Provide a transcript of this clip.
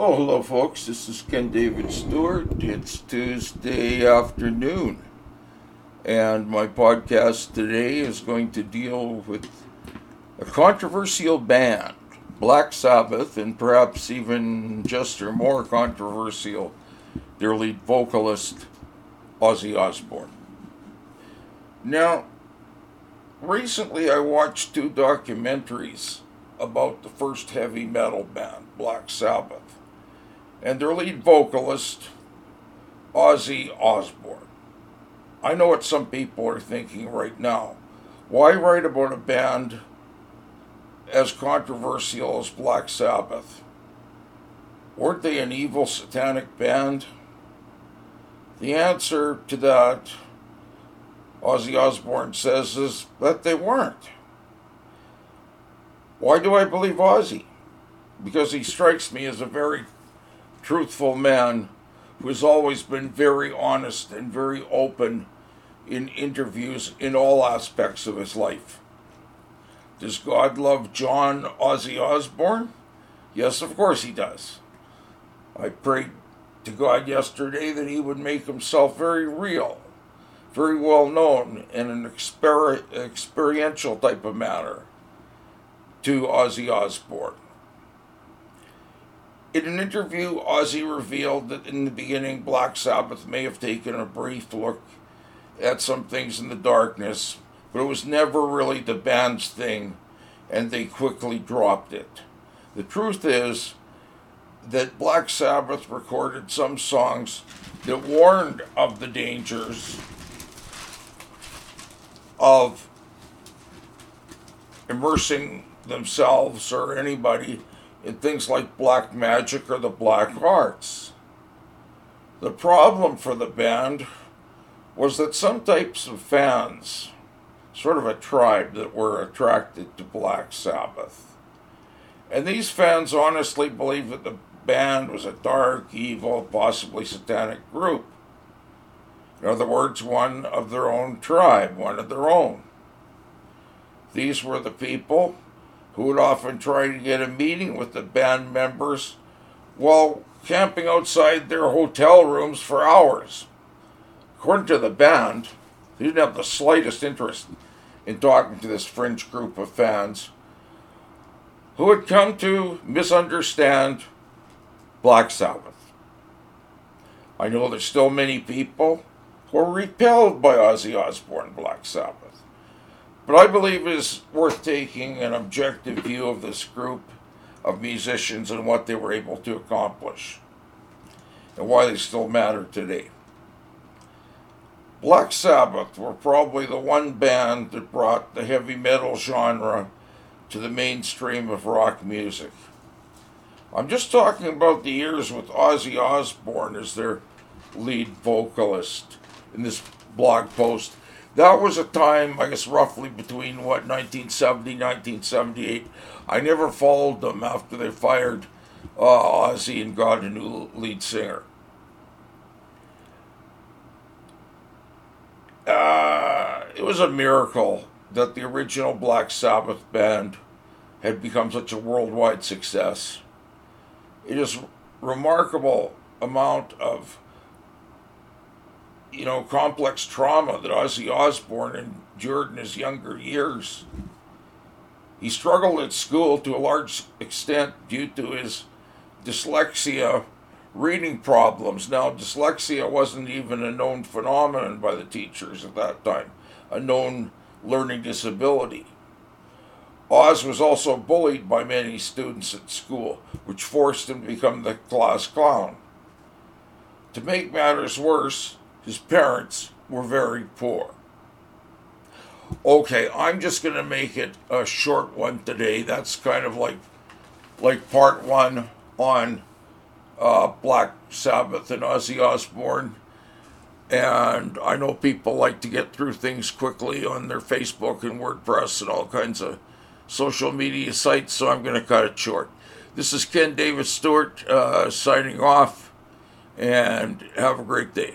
Oh, hello, folks. This is Ken David Stewart. It's Tuesday afternoon, and my podcast today is going to deal with a controversial band, Black Sabbath, and perhaps even just or more controversial, their lead vocalist, Ozzy Osbourne. Now, recently I watched two documentaries about the first heavy metal band, Black Sabbath and their lead vocalist, Ozzy Osbourne. I know what some people are thinking right now. Why write about a band as controversial as Black Sabbath? Weren't they an evil satanic band? The answer to that, Ozzy Osbourne says, is that they weren't. Why do I believe Ozzy? Because he strikes me as a very truthful man who has always been very honest and very open in interviews in all aspects of his life. Does God love John Ozzy Osbourne? Yes, of course he does. I prayed to God yesterday that he would make himself very real, very well known in an exper- experiential type of manner to Ozzy Osbourne. In an interview, Ozzy revealed that in the beginning, Black Sabbath may have taken a brief look at some things in the darkness, but it was never really the band's thing, and they quickly dropped it. The truth is that Black Sabbath recorded some songs that warned of the dangers of immersing themselves or anybody in things like black magic or the black arts. The problem for the band was that some types of fans, sort of a tribe that were attracted to Black Sabbath, and these fans honestly believed that the band was a dark, evil, possibly satanic group. In other words, one of their own tribe, one of their own. These were the people who would often try to get a meeting with the band members while camping outside their hotel rooms for hours. According to the band, they didn't have the slightest interest in talking to this fringe group of fans who had come to misunderstand Black Sabbath. I know there's still many people who are repelled by Ozzy Osbourne Black Sabbath. But I believe it is worth taking an objective view of this group of musicians and what they were able to accomplish and why they still matter today. Black Sabbath were probably the one band that brought the heavy metal genre to the mainstream of rock music. I'm just talking about the years with Ozzy Osbourne as their lead vocalist in this blog post that was a time, I guess, roughly between what 1970, 1978. I never followed them after they fired uh, Ozzy and got a new lead singer. Uh, it was a miracle that the original Black Sabbath band had become such a worldwide success. It is remarkable amount of you know, complex trauma that Ozzy Osbourne endured in his younger years. He struggled at school to a large extent due to his dyslexia reading problems. Now, dyslexia wasn't even a known phenomenon by the teachers at that time, a known learning disability. Oz was also bullied by many students at school, which forced him to become the class clown. To make matters worse, his parents were very poor. Okay, I'm just going to make it a short one today. That's kind of like like part one on uh, Black Sabbath and Ozzy Osbourne. And I know people like to get through things quickly on their Facebook and WordPress and all kinds of social media sites, so I'm going to cut it short. This is Ken David Stewart uh, signing off, and have a great day.